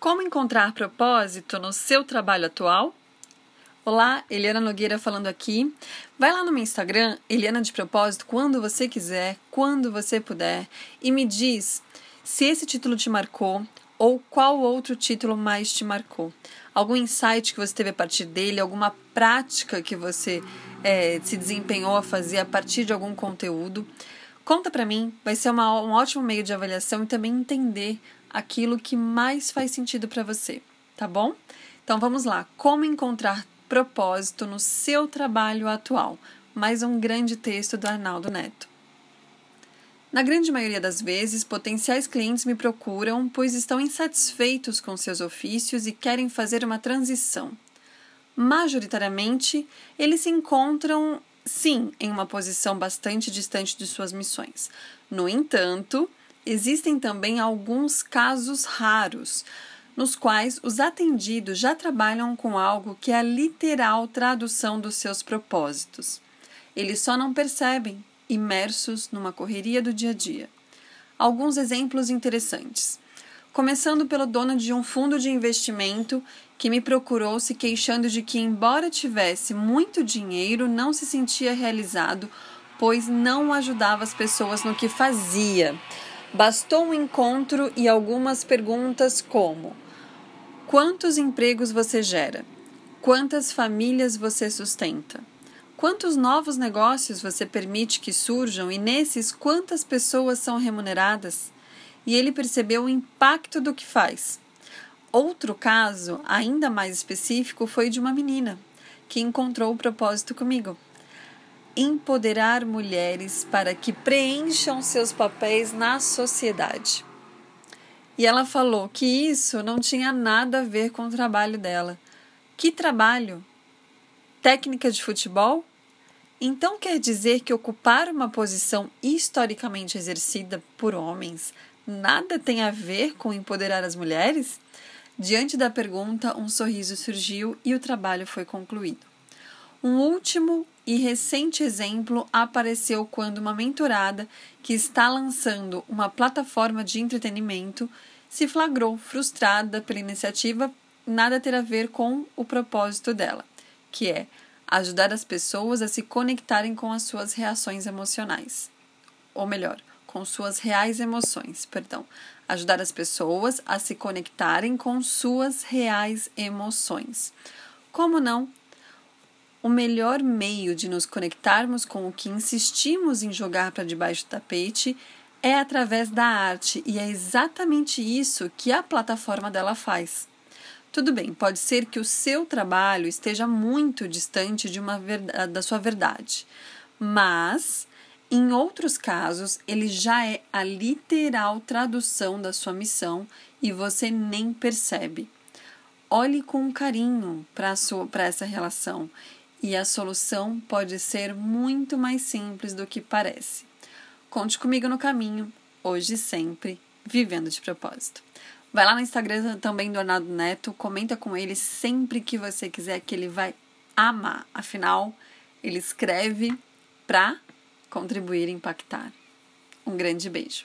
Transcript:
Como encontrar propósito no seu trabalho atual? Olá, Eliana Nogueira falando aqui. Vai lá no meu Instagram, Eliana de Propósito, quando você quiser, quando você puder, e me diz se esse título te marcou ou qual outro título mais te marcou. Algum insight que você teve a partir dele, alguma prática que você é, se desempenhou a fazer a partir de algum conteúdo. Conta para mim, vai ser uma, um ótimo meio de avaliação e também entender aquilo que mais faz sentido para você, tá bom? Então vamos lá, como encontrar propósito no seu trabalho atual? Mais um grande texto do Arnaldo Neto. Na grande maioria das vezes, potenciais clientes me procuram pois estão insatisfeitos com seus ofícios e querem fazer uma transição. Majoritariamente, eles se encontram, sim, em uma posição bastante distante de suas missões. No entanto, Existem também alguns casos raros, nos quais os atendidos já trabalham com algo que é a literal tradução dos seus propósitos. Eles só não percebem, imersos numa correria do dia a dia. Alguns exemplos interessantes. Começando pelo dono de um fundo de investimento que me procurou se queixando de que, embora tivesse muito dinheiro, não se sentia realizado, pois não ajudava as pessoas no que fazia. Bastou um encontro e algumas perguntas como: Quantos empregos você gera? Quantas famílias você sustenta? Quantos novos negócios você permite que surjam e nesses quantas pessoas são remuneradas? E ele percebeu o impacto do que faz. Outro caso, ainda mais específico, foi de uma menina que encontrou o propósito comigo empoderar mulheres para que preencham seus papéis na sociedade. E ela falou que isso não tinha nada a ver com o trabalho dela. Que trabalho? Técnica de futebol? Então quer dizer que ocupar uma posição historicamente exercida por homens nada tem a ver com empoderar as mulheres? Diante da pergunta, um sorriso surgiu e o trabalho foi concluído. Um último e recente exemplo apareceu quando uma mentorada que está lançando uma plataforma de entretenimento se flagrou frustrada pela iniciativa nada ter a ver com o propósito dela, que é ajudar as pessoas a se conectarem com as suas reações emocionais. Ou melhor, com suas reais emoções, perdão. Ajudar as pessoas a se conectarem com suas reais emoções. Como não o melhor meio de nos conectarmos com o que insistimos em jogar para debaixo do tapete é através da arte, e é exatamente isso que a plataforma dela faz. Tudo bem, pode ser que o seu trabalho esteja muito distante de uma verdade, da sua verdade, mas em outros casos ele já é a literal tradução da sua missão e você nem percebe. Olhe com carinho para essa relação e a solução pode ser muito mais simples do que parece. Conte comigo no caminho, hoje e sempre, vivendo de propósito. Vai lá no Instagram também do Arnaldo Neto, comenta com ele sempre que você quiser, que ele vai amar. Afinal, ele escreve para contribuir e impactar. Um grande beijo.